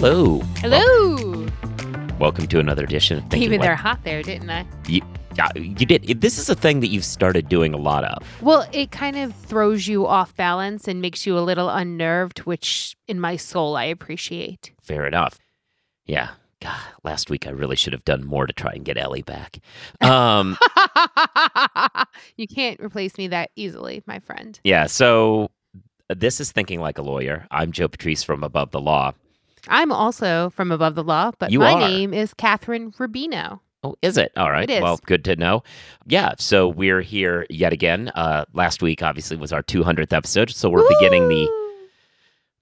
Hello. Hello. Welcome to another edition of Thinking Even Like- there hot there, didn't I? You, yeah, you did. This is a thing that you've started doing a lot of. Well, it kind of throws you off balance and makes you a little unnerved, which in my soul I appreciate. Fair enough. Yeah. God, last week I really should have done more to try and get Ellie back. Um, you can't replace me that easily, my friend. yeah. So this is Thinking Like a Lawyer. I'm Joe Patrice from Above the Law. I'm also from above the law, but You my are. name is Kathryn Rubino. Oh, is it? All right. It is. Well, good to know. Yeah. So we're here yet again. Uh, last week, obviously, was our 200th episode. So we're beginning the Woo!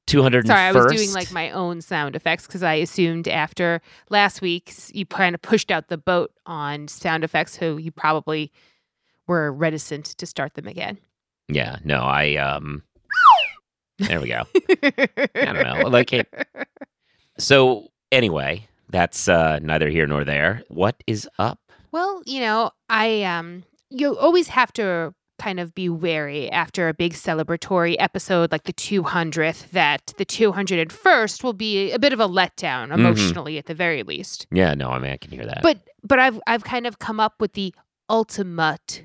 201st. Sorry, I was doing like my own sound effects because I assumed after last week's you kind of pushed out the boat on sound effects, so you probably were reticent to start them again. Yeah. No, I. um There we go. I don't know. Like it. So anyway, that's uh, neither here nor there. What is up? Well, you know, I um you always have to kind of be wary after a big celebratory episode like the 200th that the 201st will be a bit of a letdown emotionally at the very least. Yeah. No, I mean I can hear that. But but I've I've kind of come up with the ultimate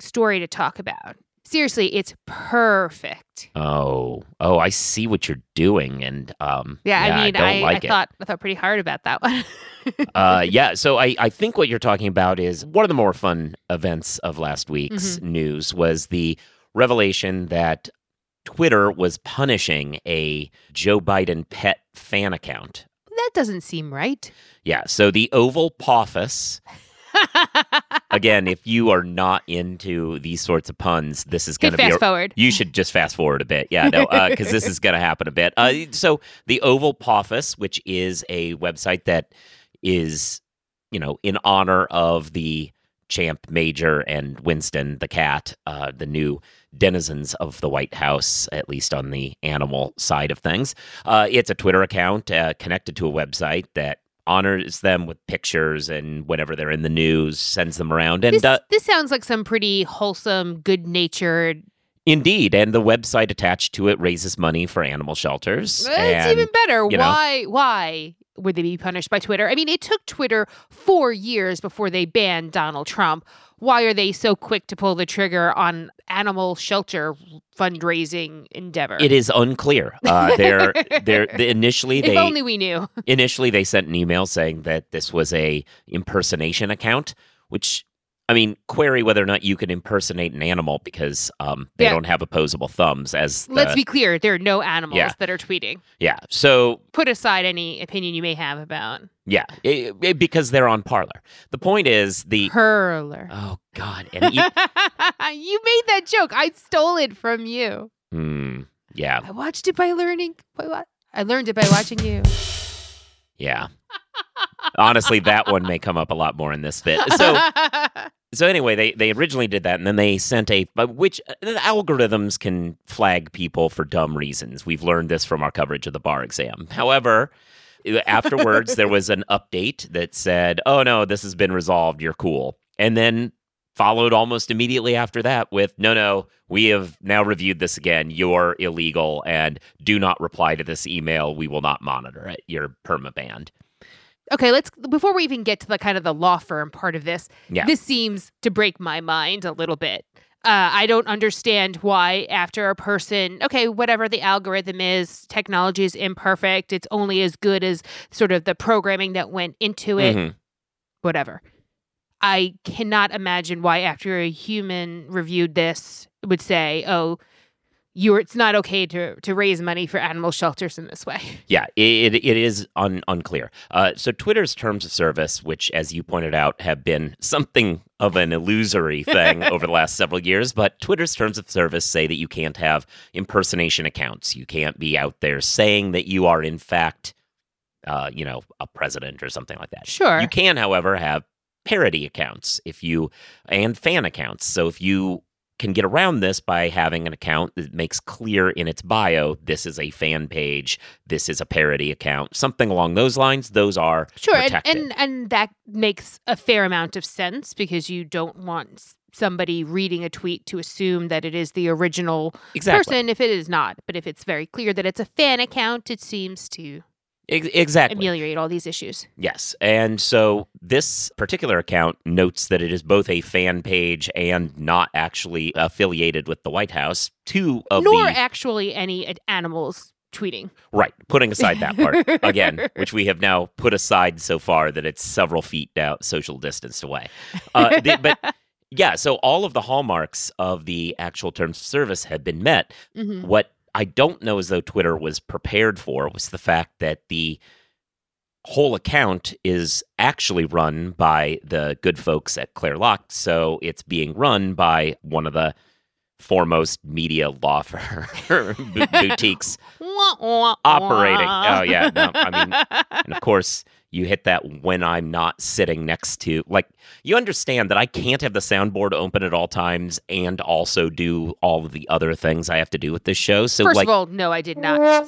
story to talk about. Seriously, it's perfect. oh, oh, I see what you're doing, and um, Yeah, I mean, don't I, like I it. thought I thought pretty hard about that one. uh, yeah. So I, I think what you're talking about is one of the more fun events of last week's Mm-hmm. news was the revelation that Twitter was punishing a Joe Biden pet fan account. that doesn't seem right. Yeah. So the Oval Poffus. Again, if you are not into these sorts of puns, this is going to be. fast a- forward. you should just fast forward a bit. Yeah, no, because this is going to happen a bit. Uh, so the Oval Poffus, which is a website that is, you know, in honor of the Champ Major and Winston the cat, uh, the new denizens of the White House, at least on the animal side of things. Uh, it's a Twitter account uh, connected to a website that honors them with pictures and whenever they're in the news sends them around and This, uh, this sounds like some pretty wholesome, good natured. Indeed, and the website attached to it raises money for animal shelters. It's and, even better. you know. Why? Why would they be punished by Twitter? I mean, it took Twitter four years before they banned Donald Trump. Why are they so quick to pull the trigger on animal shelter fundraising endeavor? It is unclear. Uh, they're they're they, initially if they only we knew. initially they sent an email saying that this was a impersonation account, which I mean, query whether or not you can impersonate an animal because um, they Yeah. don't have opposable thumbs. As the, Let's be clear: there are no animals Yeah. that are tweeting. yeah. So Put aside any opinion you may have about yeah, it- it- because they're on Parler. The point is the Hurler. oh god, and you, you made that joke. I stole it from you. Hmm, yeah, I watched it by learning. I learned it by watching you. Yeah. Honestly, that one may come up a lot more in this bit. So so anyway, they they originally did that, and then they sent a which uh, the algorithms can flag people for dumb reasons. We've learned this from our coverage of the bar exam. However, afterwards there was an update that said, "Oh no, this has been resolved. You're cool," and then followed almost immediately after that with, "No, no, we have now reviewed this again. You're illegal, and do not reply to this email. We will not monitor it. You're permabanned." okay, let's before we even get to the kind of the law firm part of this. Yeah. This seems to break my mind a little bit. Uh, I don't understand why, after a person, okay, whatever the algorithm is, technology is imperfect. It's only as good as sort of the programming that went into it. Mhm. whatever. I cannot imagine why, after a human reviewed this, would say, "Oh, you're it's not okay to to raise money for animal shelters in this way." Yeah, it, it is un, unclear. Uh, so Twitter's terms of service, which, as you pointed out, have been something of an illusory thing over the last several years, but Twitter's terms of service say that you can't have impersonation accounts. You can't be out there saying that you are, in fact, uh, you know, a president or something like that. Sure. You can, however, have parody accounts if you and fan accounts. So if you can get around this by having an account that makes clear in its bio this is a fan page, this is a parody account, something along those lines. Those are Sure, and, protected. and and that makes a fair amount of sense because you don't want somebody reading a tweet to assume that it is the original exactly. person if it is not. But if it's very clear that it's a fan account, it seems to exactly. ameliorate all these issues. Yes. And so this particular account notes that it is both a fan page and not actually affiliated with the White House. Two of Nor the actually any animals tweeting. right, putting aside that part again, which we have now put aside so far that it's several feet down, social distance away. Uh, the- but yeah, so all of the hallmarks of the actual terms of service have been met. hmm What I don't know as though Twitter was prepared for was the fact that the whole account is actually run by the good folks at Clare Locke. So it's being run by one of the foremost media law firm boutiques operating. Oh, yeah. No, I mean, and of course, you hit that when I'm not sitting next to, like, you understand that I can't have the soundboard open at all times and also do all of the other things I have to do with this show. So, First like, of all, no, I did not.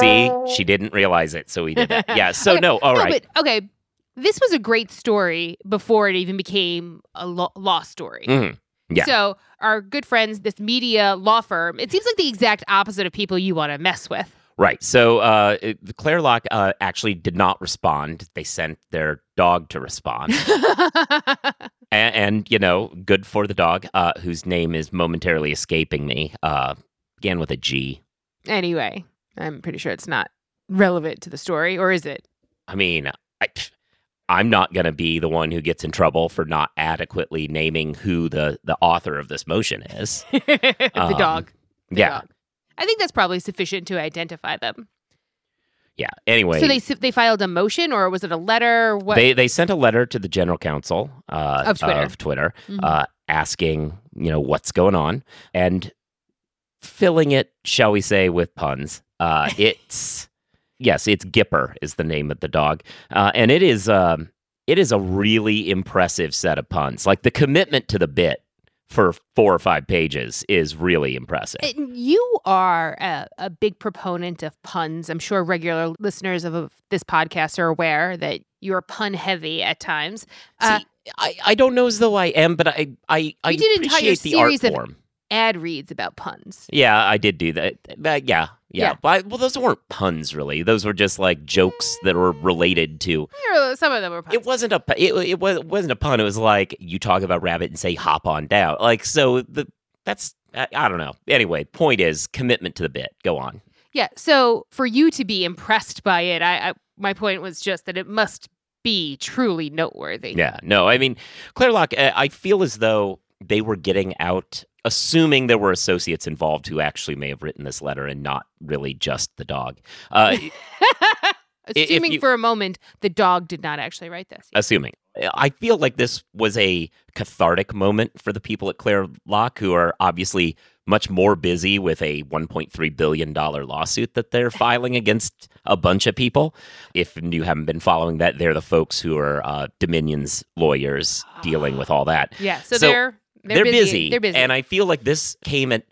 see, she didn't realize it. So we did it. Yeah. So, Okay, no, all No, right. but okay, this was a great story before it even became a lo- law story. Mhm. Yeah. So our good friends, this media law firm, it seems like the exact opposite of people you want to mess with. Right. So uh, it- the Clare Locke uh, actually did not respond. They sent their dog to respond. and, and, you know, good for the dog, uh, whose name is momentarily escaping me. Uh, began with a G. anyway, I'm pretty sure it's not relevant to the story, or is it? I mean, I, I'm not going to be the one who gets in trouble for not adequately naming who the, the author of this motion is. the Um, dog. The yeah. dog. I think that's probably sufficient to identify them. Yeah. Anyway. So they they filed a motion, or was it a letter? What? They they sent a letter to the general counsel uh, Of Twitter. of Twitter, Mhm. uh, asking you know what's going on and filling it, shall we say, with puns. Uh, it's yes, it's Gipper is the name of the dog, uh, and it is um, it is a really impressive set of puns. Like the commitment to the bit for four or five pages is really impressive. You are a, a big proponent of puns. I'm sure regular listeners of, of this podcast are aware that you're pun heavy at times. Uh, See, I, I don't know as though I am, but I I, I You did an entire appreciate the art series of- form. Ad reads about puns. Yeah, I did do that. Uh, yeah, yeah. Yeah. But I- well, those weren't puns, really. Those were just like jokes that were related to. Some of them were puns. It wasn't a. It, it was it wasn't a pun. It was like you talk about rabbit and say hop on down. Like so. The that's I, I don't know. Anyway, point is commitment to the bit. Go on. Yeah. So for you to be impressed by it, I, I my point was just that it must be truly noteworthy. Yeah. No, I mean, Clare Locke. I feel as though they were getting out, assuming there were associates involved who actually may have written this letter and not really just the dog. Uh, Assuming you- for a moment the dog did not actually write this. assuming. I feel like this was a cathartic moment for the people at Clare Locke who are obviously much more busy with a $1.3 billion lawsuit that they're filing against a bunch of people. If you haven't been following that, they're the folks who are uh, Dominion's lawyers dealing with all that. Yeah. So, So, they're they're, busy. They're busy. And I feel like this came at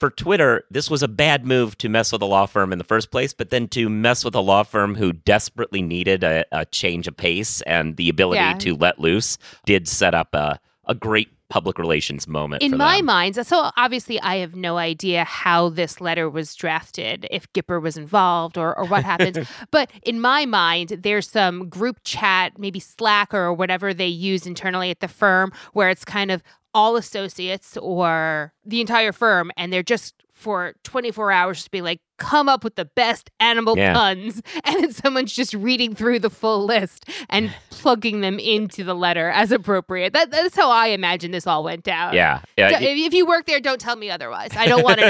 for Twitter, this was a bad move to mess with a law firm in the first place, but then to mess with a law firm who desperately needed a, a change of pace and the ability Yeah. to let loose did set up a, a great public relations moment in my mind, so obviously I have no idea how this letter was drafted, if Gipper was involved or, or what happens. but in my mind, there's some group chat, maybe Slack or whatever they use internally at the firm, where it's kind of all associates or the entire firm, and they're just for 24 hours to be like, come up with the best animal Yeah. puns. And then someone's just reading through the full list and plugging them into the letter as appropriate. That, that's how I imagine this all went down. Yeah. yeah Don't- if if you work there, don't tell me otherwise. I don't want to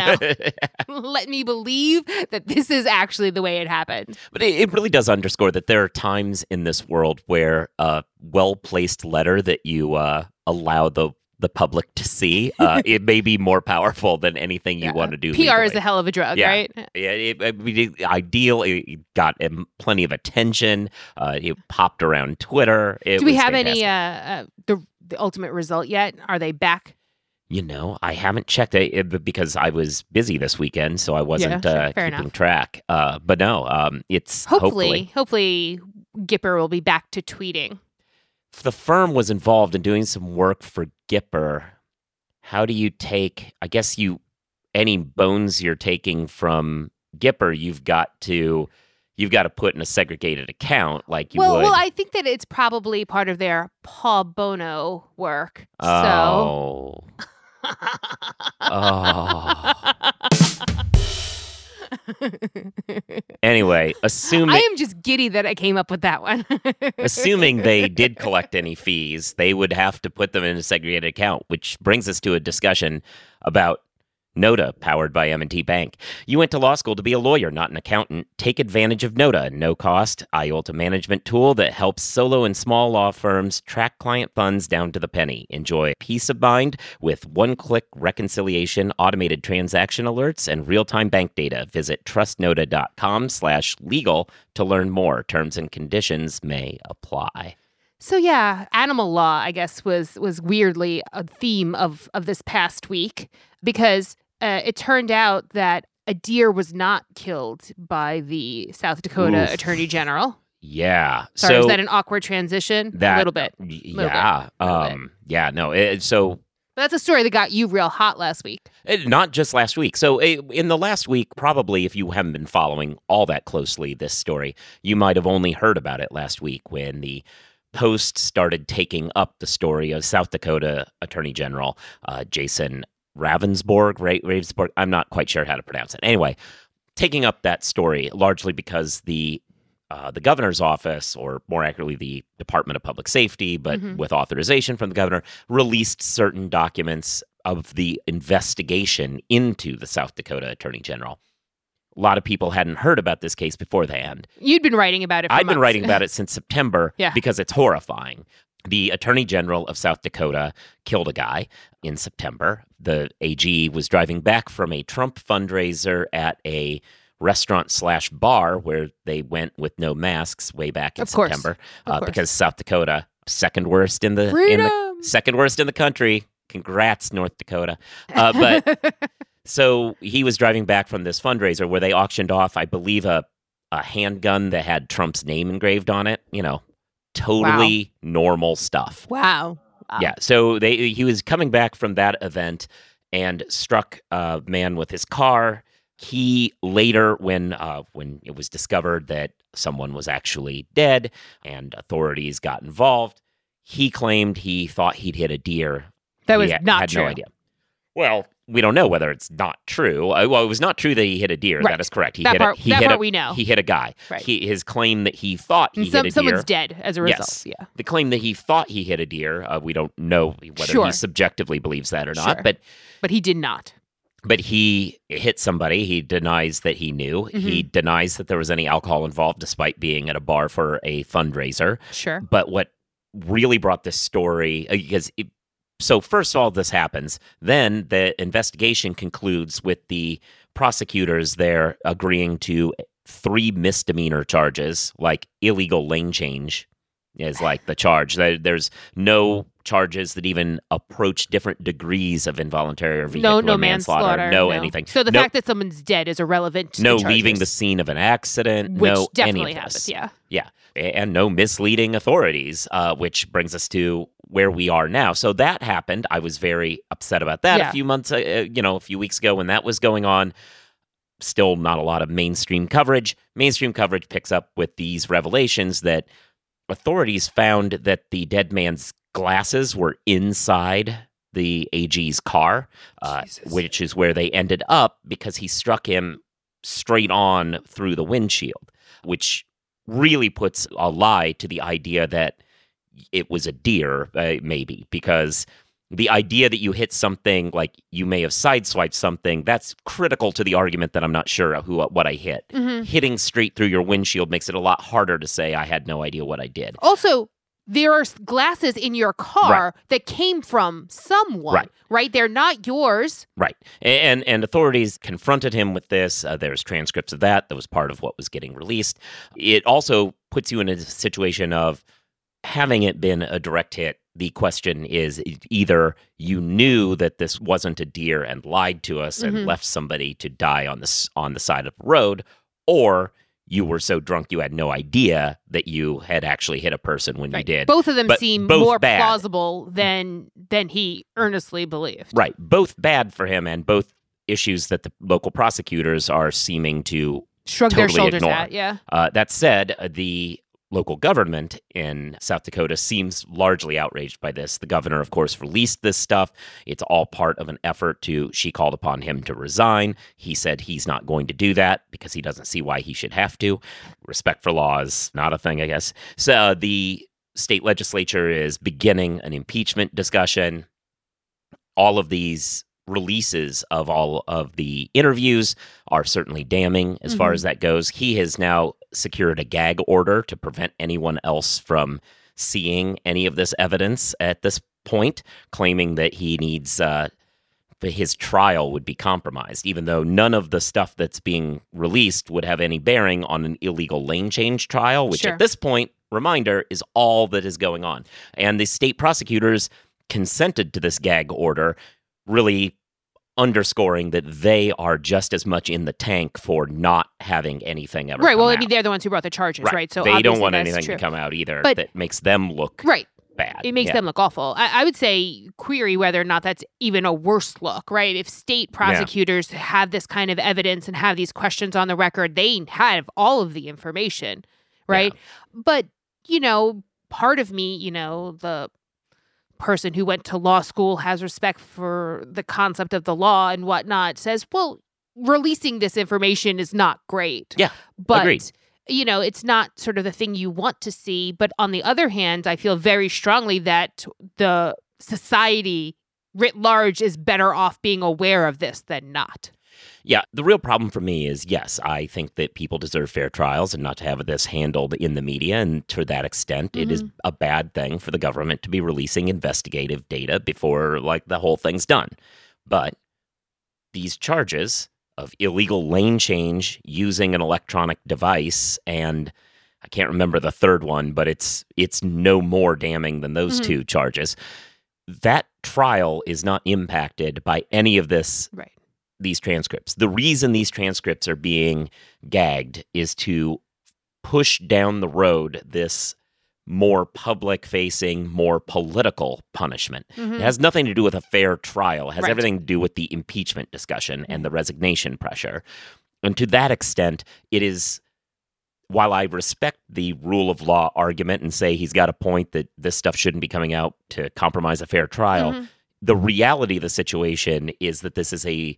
know. Let me believe that this is actually the way it happened. But it, it really does underscore that there are times in this world where a well placed letter that you uh, allow the the public to see, uh, it may be more powerful than anything you Yeah. want to do. PR is a hell of a drug, Yeah. right? Yeah, it, it, ideal. It got plenty of attention. Uh, it popped around Twitter. It Do we have any fantastic. uh, uh, the the ultimate result yet? Are they back? You know, I haven't checked it because I was busy this weekend, so I wasn't sure. uh, keeping enough. track. Uh, but no, um, it's Hopefully, hopefully hopefully, Gipper will be back to tweeting. If the firm was involved in doing some work for Gipper. How do you take? I guess you any bones you're taking from Gipper, you've got to you've got to put in a segregated account like you well, would. well, I think that it's probably part of their paw bono work. oh. oh. Anyway, assuming I am just giddy that I came up with that one. assuming they did collect any fees, they would have to put them in a segregated account, which brings us to a discussion about Noda, powered by M&T Bank. You went to law school to be a lawyer, not an accountant. Take advantage of Noda, no cost IOLTA management tool that helps solo and small law firms track client funds down to the penny. Enjoy peace of mind with one-click reconciliation, automated transaction alerts, and real-time bank data. Visit trustnoda.com/legal to learn more. Terms and conditions may apply. So yeah, animal law, I guess, was was weirdly a theme of of this past week because uh, it turned out that a deer was not killed by the South Dakota Oof. Attorney General. Yeah. Sorry, so was that an awkward transition? that a little bit. bit, Yeah. little bit. Um. Yeah. No. It, so But that's a story that got you real hot last week. It- not just last week. So eh, in the last week, probably if you haven't been following all that closely this story, you might have only heard about it last week when the Post started taking up the story of South Dakota Attorney General uh, Jason Ravensborg, Ra- Ravensborg. I'm not quite sure how to pronounce it. Anyway, taking up that story largely because the uh, the governor's office, or more accurately, the Department of Public Safety, but Mhm. with authorization from the governor, released certain documents of the investigation into the South Dakota Attorney General. A lot of people hadn't heard about this case beforehand. You'd been writing about it. For I'd been writing about it since September Yeah. because it's horrifying. The Attorney General of South Dakota killed a guy in September. The AG was driving back from a Trump fundraiser at a restaurant slash bar where they went with no masks way back in Of. September uh, because South Dakota second worst in the in the second worst in the country. Congrats, North Dakota. Uh, but so he was driving back from this fundraiser where they auctioned off, I believe, a, a handgun that had Trump's name engraved on it. You know, totally normal stuff. wow. Wow. Yeah. So they he was coming back from that event and struck a man with his car. He later, when uh, when it was discovered that someone was actually dead and authorities got involved, he claimed he thought he'd hit a deer That was not had true. no idea. Well, we don't know whether it's not true. Uh, well, it was not true that he hit a deer. Right. That is correct. He That hit part- a, he that hit part a, we know. He hit a guy. Right. He, his claim that he thought he some, hit a deer. someone's dead as a result. Yes. Yeah. The claim that he thought he hit a deer. Uh, we don't know whether Sure. he subjectively believes that or not. Sure. But But he did not. but he hit somebody. He denies that he knew. He Mm-hmm. denies that there was any alcohol involved, despite being at a bar for a fundraiser. Sure. But what really brought this story uh, because it, so first of all this happens, then the investigation concludes with the prosecutors there agreeing to three misdemeanor charges, like illegal lane change is like the charge. There's no charges that even approach different degrees of involuntary or No, vehicular no manslaughter, manslaughter. no, anything. So the no, fact that someone's dead is irrelevant. To no the leaving the scene of an accident, which no definitely any of this happens. Yeah. and no misleading authorities, uh, which brings us to where we are now. So that happened. I was very upset about that Yeah. a few months, uh, uh, you know, a few weeks ago when that was going on. Still not a lot of mainstream coverage. Mainstream coverage picks up with these revelations that authorities found that the dead man's glasses were inside the AG's car, uh, which is where they ended up because he struck him straight on through the windshield, which really puts a lie to the idea that it was a deer, uh, maybe, because the idea that you hit something like you may have sideswiped something that's critical to the argument that I'm not sure who what I hit. hmm Hitting straight through your windshield makes it a lot harder to say I had no idea what I did. Also, there are glasses in your car that came from someone, Right. right? They're not yours. Right. And and authorities confronted him with this. Uh, there's transcripts of that. That was part of what was getting released. It also puts you in a situation of having it been a direct hit. The question is either you knew that this wasn't a deer and lied to us Mhm. and left somebody to die on this on the side of the road, or you were so drunk you had no idea that you had actually hit a person when you did. Both of them But seem more bad. plausible than than he earnestly believed. Right. Both bad for him and both issues that the local prosecutors are seeming to Shrug their shoulders ignore. at. Yeah. Uh, that said, the local government in South Dakota seems largely outraged by this. The governor, of course, released this stuff. It's all part of an effort to, she called upon him to resign. He said he's not going to do that because he doesn't see why he should have to. Respect for law is not a thing, I guess. So uh, the state legislature is beginning an impeachment discussion. All of these releases of all of the interviews are certainly damning as far Mhm. as that goes. He has now secured a gag order to prevent anyone else from seeing any of this evidence at this point, claiming that he needs uh, his trial would be compromised, even though none of the stuff that's being released would have any bearing on an illegal lane change trial, which Sure. at this point, reminder, is all that is going on. And the state prosecutors consented to this gag order, really underscoring that they are just as much in the tank for not having anything ever Right. Well, I mean, they're the ones who brought the charges, right? So they don't want anything true. to come out either But- that makes them look Right. bad. It makes Yeah. them look awful. I, I would say query whether or not that's even a worse look, right? If state prosecutors have this kind of evidence and have these questions on the record, they have all of the information, right? But, you know, part of me, you know, the person who went to law school has respect for the concept of the law and whatnot says, well, releasing this information is not great. Yeah, But agreed. you know, it's not sort of the thing you want to see. But on the other hand, I feel very strongly that the society writ large is better off being aware of this than not. Yeah, the real problem for me is yes, I think that people deserve fair trials and not to have this handled in the media. And to that extent, it is Mm-hmm. a bad thing for the government to be releasing investigative data before like the whole thing's done. But these charges of illegal lane change using an electronic device and I can't remember the third one, but it's it's no more damning than those Mhm. two charges. That trial is not impacted by any of this Right. These transcripts. The reason these transcripts are being gagged is to push down the road this more public facing, more political punishment. It has nothing to do with a fair trial. It has Right. everything to do with the impeachment discussion and the resignation pressure. And to that extent, it is while I respect the rule of law argument and say he's got a point that this stuff shouldn't be coming out to compromise a fair trial, Mhm. the reality of the situation is that this is a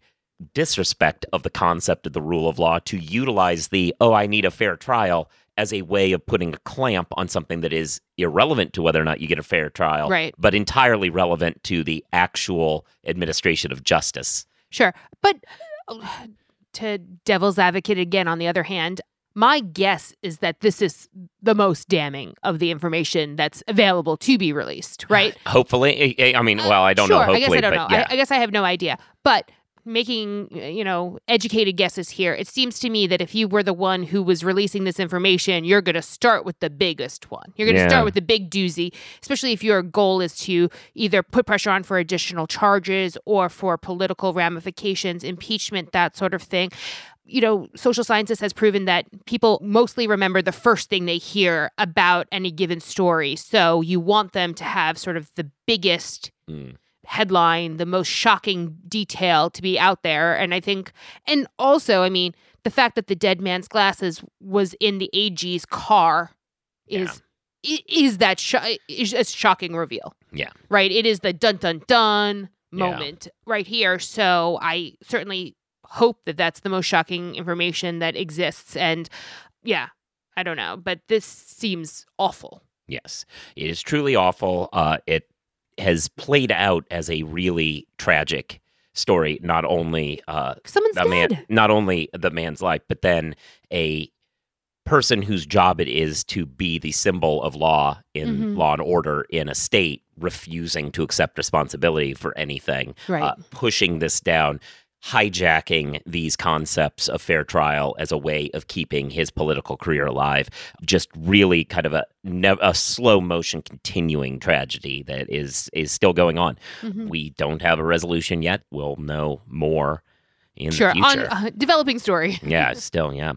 disrespect of the concept of the rule of law to utilize the oh i need a fair trial as a way of putting a clamp on something that is irrelevant to whether or not you get a fair trial Right. but entirely relevant to the actual administration of justice Sure. But uh, to devil's advocate again, on the other hand, my guess is that this is the most damning of the information that's available to be released, right? hopefully i mean well i don't sure, know hopefully I guess I don't know. yeah I, I guess I have no idea. But making, you know, educated guesses here, it seems to me that if you were the one who was releasing this information, you're going to start with the biggest one. You're going to Yeah. start with the big doozy, especially if your goal is to either put pressure on for additional charges or for political ramifications, impeachment, that sort of thing. You know, social sciences has proven that people mostly remember the first thing they hear about any given story. So you want them to have sort of the biggest Mm. Headline, the most shocking detail to be out there. And I think, and also, I mean, the fact that the dead man's glasses was in the AG's car is i is that sho- is a shocking reveal. Yeah. Right. It is the dun dun dun Yeah. moment right here. So I certainly hope that that's the most shocking information that exists. And yeah, I don't know, but this seems awful. Yes, it is truly awful. Uh, it has played out as a really tragic story. Not only uh, Someone's the dead. man, not only the man's life, but then a person whose job it is to be the symbol of law in Mhm. law and order in a state refusing to accept responsibility for anything, Right. uh, pushing this down. Hijacking these concepts of fair trial as a way of keeping his political career alive, just really kind of a a slow motion continuing tragedy that is is still going on. Mhm. We don't have a resolution yet. We'll know more in Sure. the On future. uh, developing story. yeah, still, yeah.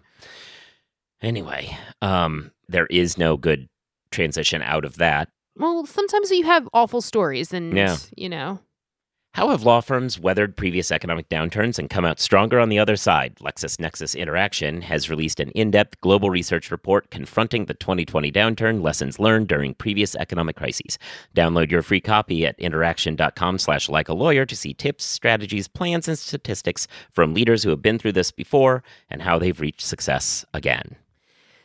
Anyway, um, there is no good transition out of that. Well, sometimes you have awful stories, and Yeah. you know, How have law firms weathered previous economic downturns and come out stronger on the other side? LexisNexis Interaction has released an in depth global research report confronting the 2020 downturn, lessons learned during previous economic crises. Download your free copy at interaction.com slash like a lawyer to see tips, strategies, plans, and statistics from leaders who have been through this before and how they've reached success again.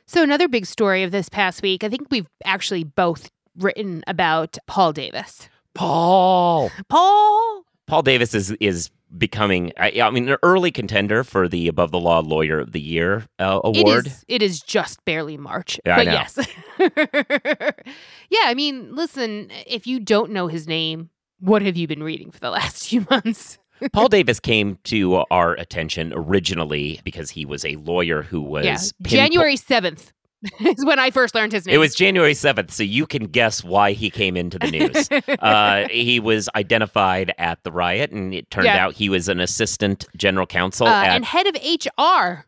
So, another big story of this past week, I think we've actually both written about Paul Davis. Paul. Paul. Paul Davis is is becoming, I, I mean, an early contender for the Above the Law Lawyer of the Year uh, award. It is, it is just barely March. Yeah, I but yes. yeah, I mean, listen, if you don't know his name, what have you been reading for the last few months? Paul Davis came to our attention originally because he was a lawyer who was yeah, pinpo- January 7th is when I first learned his name. It was January 7th, so you can guess why he came into the news. uh, he was identified at the riot, and it turned Yeah. out he was an assistant general counsel uh, at and head of HR,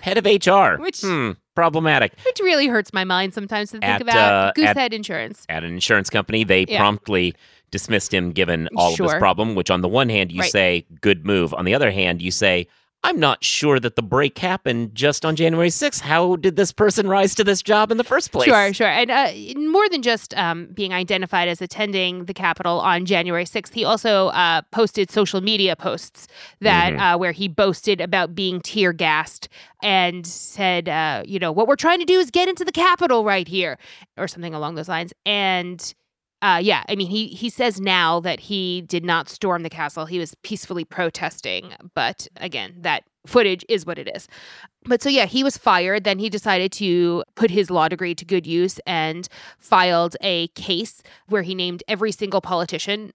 head of HR. Which- Hmm, problematic. which really hurts my mind sometimes to think At, about. uh, at- Goosehead Insurance. At an insurance company, they Yeah. promptly dismissed him given all of Sure. this problem, which on the one hand, you Right. say, good move. On the other hand, you say, I'm not sure that the break happened just on January 6th. How did this person rise to this job in the first place? Sure, sure. And uh, more than just um, being identified as attending the Capitol on January 6th, he also uh, posted social media posts that Mhm. uh, where he boasted about being tear gassed and said, uh, you know, what we're trying to do is get into the Capitol right here, or something along those lines. And uh, yeah, I mean, he he says now that he did not storm the castle; he was peacefully protesting. But again, that footage is what it is. But so yeah, he was fired. Then he decided to put his law degree to good use and filed a case where he named every single politician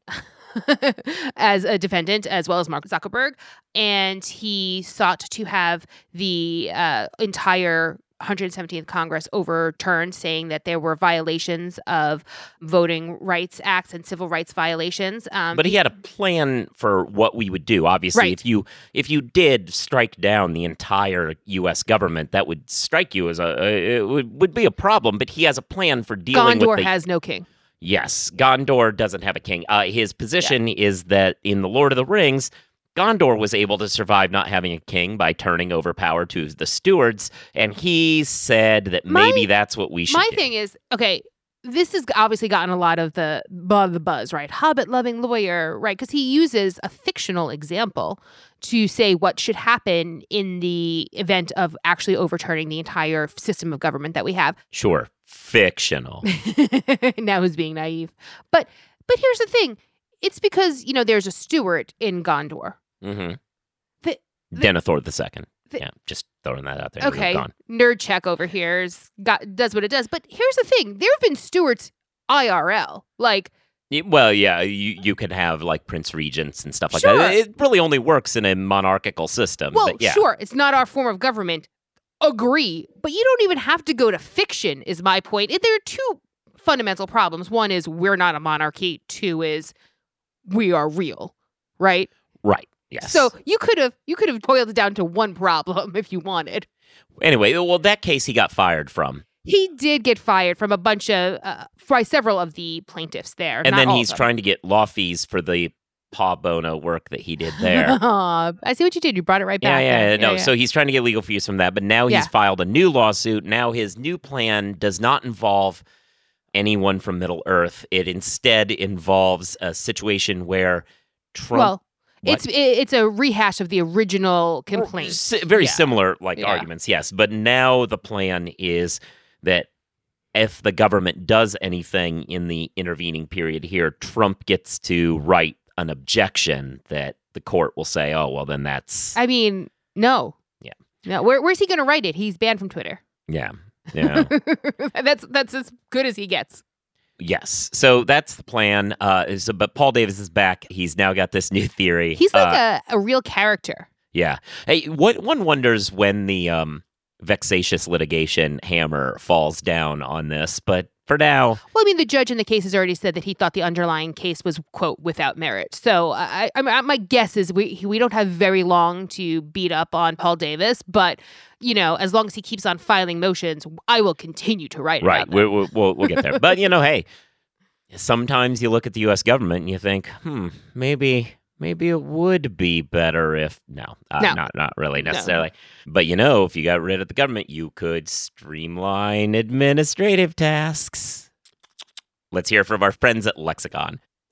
as a defendant, as well as Mark Zuckerberg. And he sought to have the uh, entire 117th Congress overturned, saying that there were violations of voting rights acts and civil rights violations. Um, But he had a plan for what we would do. Obviously, Right. if you if you did strike down the entire U.S. government, that would strike you as a uh, it would, would be a problem. But he has a plan for dealing Gondor with the has no king. Yes, Gondor doesn't have a king. Uh, his position is that in the Lord of the Rings, Gondor was able to survive not having a king by turning over power to the stewards, and he said that My- maybe that's what we should My do. thing is, okay, this has obviously gotten a lot of the the buzz, right? Hobbit loving lawyer, right? Because he uses a fictional example to say what should happen in the event of actually overturning the entire system of government that we have. Sure, fictional. now who's being naive? But but here's the thing: it's because you know there's a steward in Gondor. Mm-hmm. The- the- Denethor the second. the- yeah, just throwing that out there. Okay, nerd check over here is got does what it does. But here's the thing: there have been Stuarts IRL, like. Well, yeah, you you can have like prince regents and stuff like Sure. that. It really only works in a monarchical system. Well, but yeah. sure, it's not our form of government. Agree, but you don't even have to go to fiction. Is my point. There are two fundamental problems. One is we're not a monarchy. Two is we are real, right? Right. Yes. So you could have you could have boiled it down to one problem if you wanted. anyway, well, that case he got fired from. He did get fired from a bunch of uh, by several of the plaintiffs there, and not then all he's trying to get law fees for the paw bono work that he did there. I see what you did. You brought it right yeah, back. yeah, there. no. So he's trying to get legal fees from that, but now Yeah. he's filed a new lawsuit. Now his new plan does not involve anyone from Middle Earth. It instead involves a situation where Trump. well, What? it's it's a rehash of the original complaint. Si- very Yeah. similar like Yeah. arguments, yes. But now the plan is that if the government does anything in the intervening period here, Trump gets to write an objection that the court will say, "Oh, well, then that's I mean, no. Yeah. No. Where, where's he going to write it? He's banned from Twitter. yeah, yeah." that's that's as good as he gets. Yes. So that's the plan. Uh, so, but Paul Davis is back. He's now got this new theory. He's like Uh, a, a real character. yeah. Hey, what one wonders when the um, vexatious litigation hammer falls down on this, but for now, Well, I mean, the judge in the case has already said that he thought the underlying case was quote without merit. So I, I, I my guess is we we don't have very long to beat up on Paul Davis, but you know, as long as he keeps on filing motions, I will continue to write right, about we, we, we'll we'll get there. but you know, hey, sometimes you look at the U.S. government and you think, hmm, maybe maybe it would be better if no, uh, No. not not really necessarily. But you know, if you got rid of the government, you could streamline administrative tasks. Let's hear from our friends at Lexicon.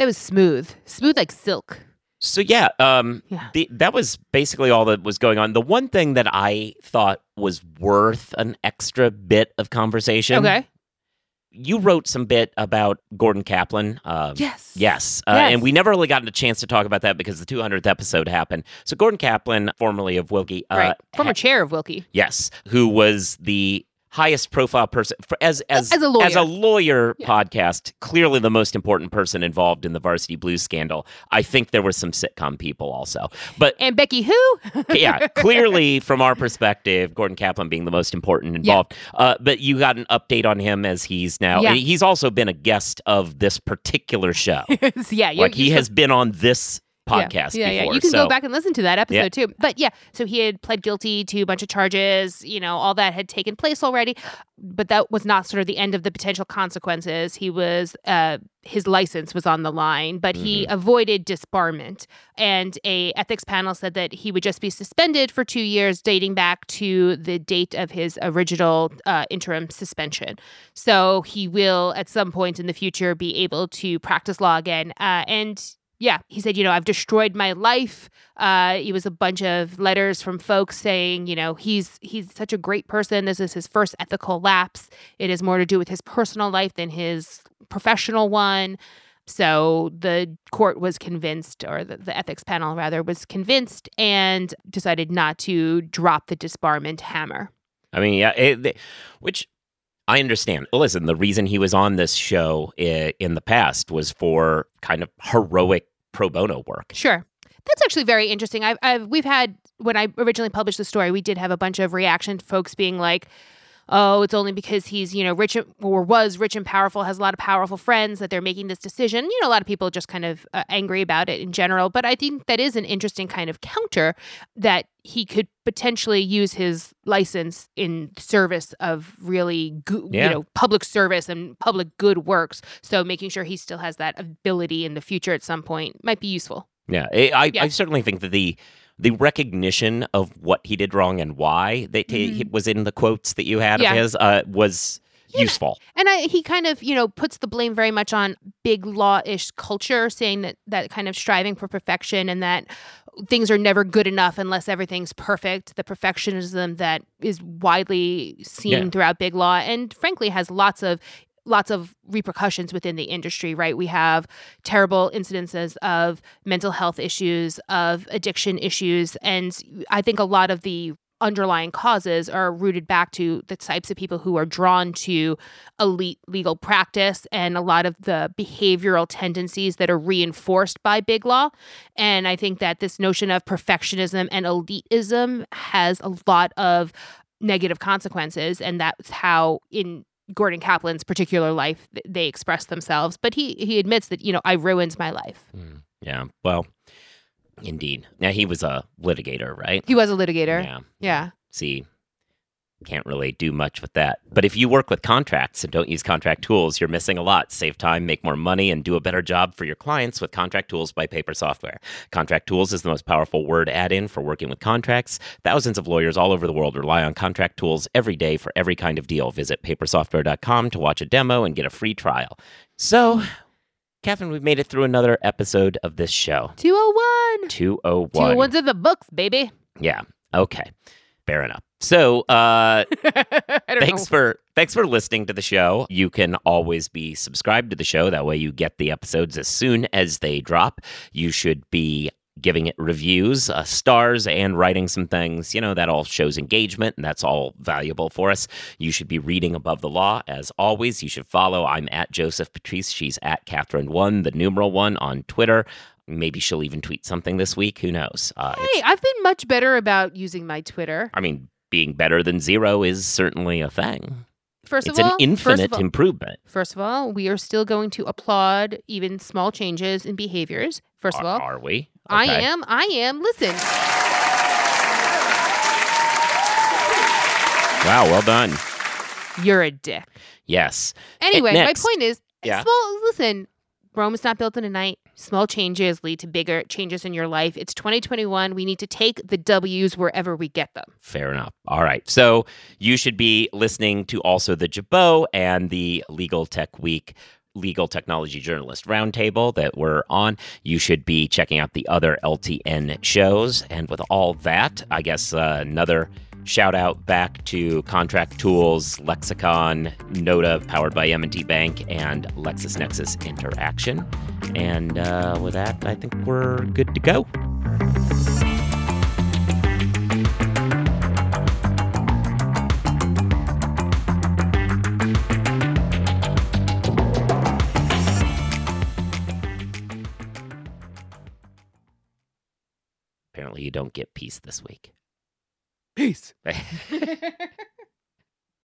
That was smooth, smooth like silk. So yeah, um, Yeah. the, that was basically all that was going on. The one thing that I thought was worth an extra bit of conversation. Okay. you wrote some bit about Gordon Kaplan. Um, Yes. Yes. Uh, Yes. And we never really got a chance to talk about that because the 200th episode happened. So Gordon Kaplan, formerly of Willkie, uh, Right. Former ha- chair of Willkie. yes, who was the highest profile person for, as as As a lawyer. as a lawyer Yeah. podcast clearly the most important person involved in the varsity blues scandal i think there were some sitcom people also but And Becky who? yeah, clearly from our perspective, Gordon Kaplan being the most important involved. Uh, but you got an update on him as he's now. Yeah. He's also been a guest of this particular show. yeah, you like he has been on this Yeah, podcast Yeah, before. yeah. You can so, go back and listen to that episode Yeah. too. But yeah, so he had pled guilty to a bunch of charges. You know, all that had taken place already, but that was not sort of the end of the potential consequences. He was, uh, his license was on the line, but he Mm-hmm. avoided disbarment. And a ethics panel said that he would just be suspended for two years, dating back to the date of his original uh, interim suspension. So he will, at some point in the future, be able to practice law again. Uh, and yeah, he said, you know, I've destroyed my life. Uh, it was a bunch of letters from folks saying, you know, he's he's such a great person. This is his first ethical lapse. It has more to do with his personal life than his professional one. So the court was convinced, or the, the ethics panel rather, was convinced and decided not to drop the disbarment hammer. I mean, yeah, it, th- which I understand. Listen, the reason he was on this show i- in the past was for kind of heroic pro bono work. Sure. That's actually very interesting. I've, I've we've had when I originally published the story, we did have a bunch of reaction folks being like, "Oh, it's only because he's you know rich or was rich and powerful, has a lot of powerful friends that they're making this decision." You know, a lot of people just kind of uh, angry about it in general. But I think that is an interesting kind of counter that he could potentially use his license in service of really go- Yeah. you know public service and public good works. So making sure he still has that ability in the future at some point might be useful. Yeah, I, I, Yeah. I certainly think that the the recognition of what he did wrong and why that Mhm. it was in the quotes that you had Yeah. of his uh, was Yeah. useful. And I, he kind of, you know, puts the blame very much on big law-ish culture, saying that that kind of striving for perfection and that things are never good enough unless everything's perfect. The perfectionism that is widely seen Yeah. throughout big law, and frankly, has lots of lots of repercussions within the industry. Right? We have terrible incidences of mental health issues, of addiction issues, and I think a lot of the underlying causes are rooted back to the types of people who are drawn to elite legal practice and a lot of the behavioral tendencies that are reinforced by big law. And I think that this notion of perfectionism and elitism has a lot of negative consequences. And that's how, in Gordon Kaplan's particular life, they express themselves. But he, he admits that, you know, I ruined my life. Mm, Yeah, well, indeed. Now he was a litigator, right? He was a litigator. Yeah. Yeah. See, can't really do much with that. But if you work with contracts and don't use contract tools, you're missing a lot. Save time, make more money, and do a better job for your clients with Contract Tools by Paper Software. Contract Tools is the most powerful word add in for working with contracts. Thousands of lawyers all over the world rely on Contract Tools every day for every kind of deal. Visit papersoftware.com to watch a demo and get a free trial. So, Kathryn, we've made it through another episode of this show. 201. 201. 201's in the books, baby. Yeah. Okay. Fair enough. So, uh, thanks know. for thanks for listening to the show. You can always be subscribed to the show. That way, you get the episodes as soon as they drop. You should be giving it reviews, uh, stars, and writing some things. You know that all shows engagement, and that's all valuable for us. You should be reading above the law as always. You should follow. I'm at Joseph Patrice. She's at Kathryn One, the numeral one on Twitter. Maybe she'll even tweet something this week. Who knows? Uh, Hey, I've been much better about using my Twitter. I mean, being better than zero is certainly a thing. First it's of all, an infinite all, improvement. first of all, we are still going to applaud even small changes in behaviors. First of all, are we? I am. I am. Listen, Wow, well done. you're a dick. Yes. Anyway, next. my point is, Yeah. small. Listen, Rome is not built in a night. Small changes lead to bigger changes in your life. It's 2021. We need to take the W's wherever we get them. Fair enough. All right. So you should be listening to also the Jabot and the Legal Tech Week Legal Technology Journalist Roundtable that we're on. You should be checking out the other LTN shows. And with all that, I guess uh, another shout out back to Contract Tools, Lexicon, Nota, powered by M&T Bank, and LexisNexis Interaction. And uh, with that, I think we're good to go. You don't get peace this week. Peace.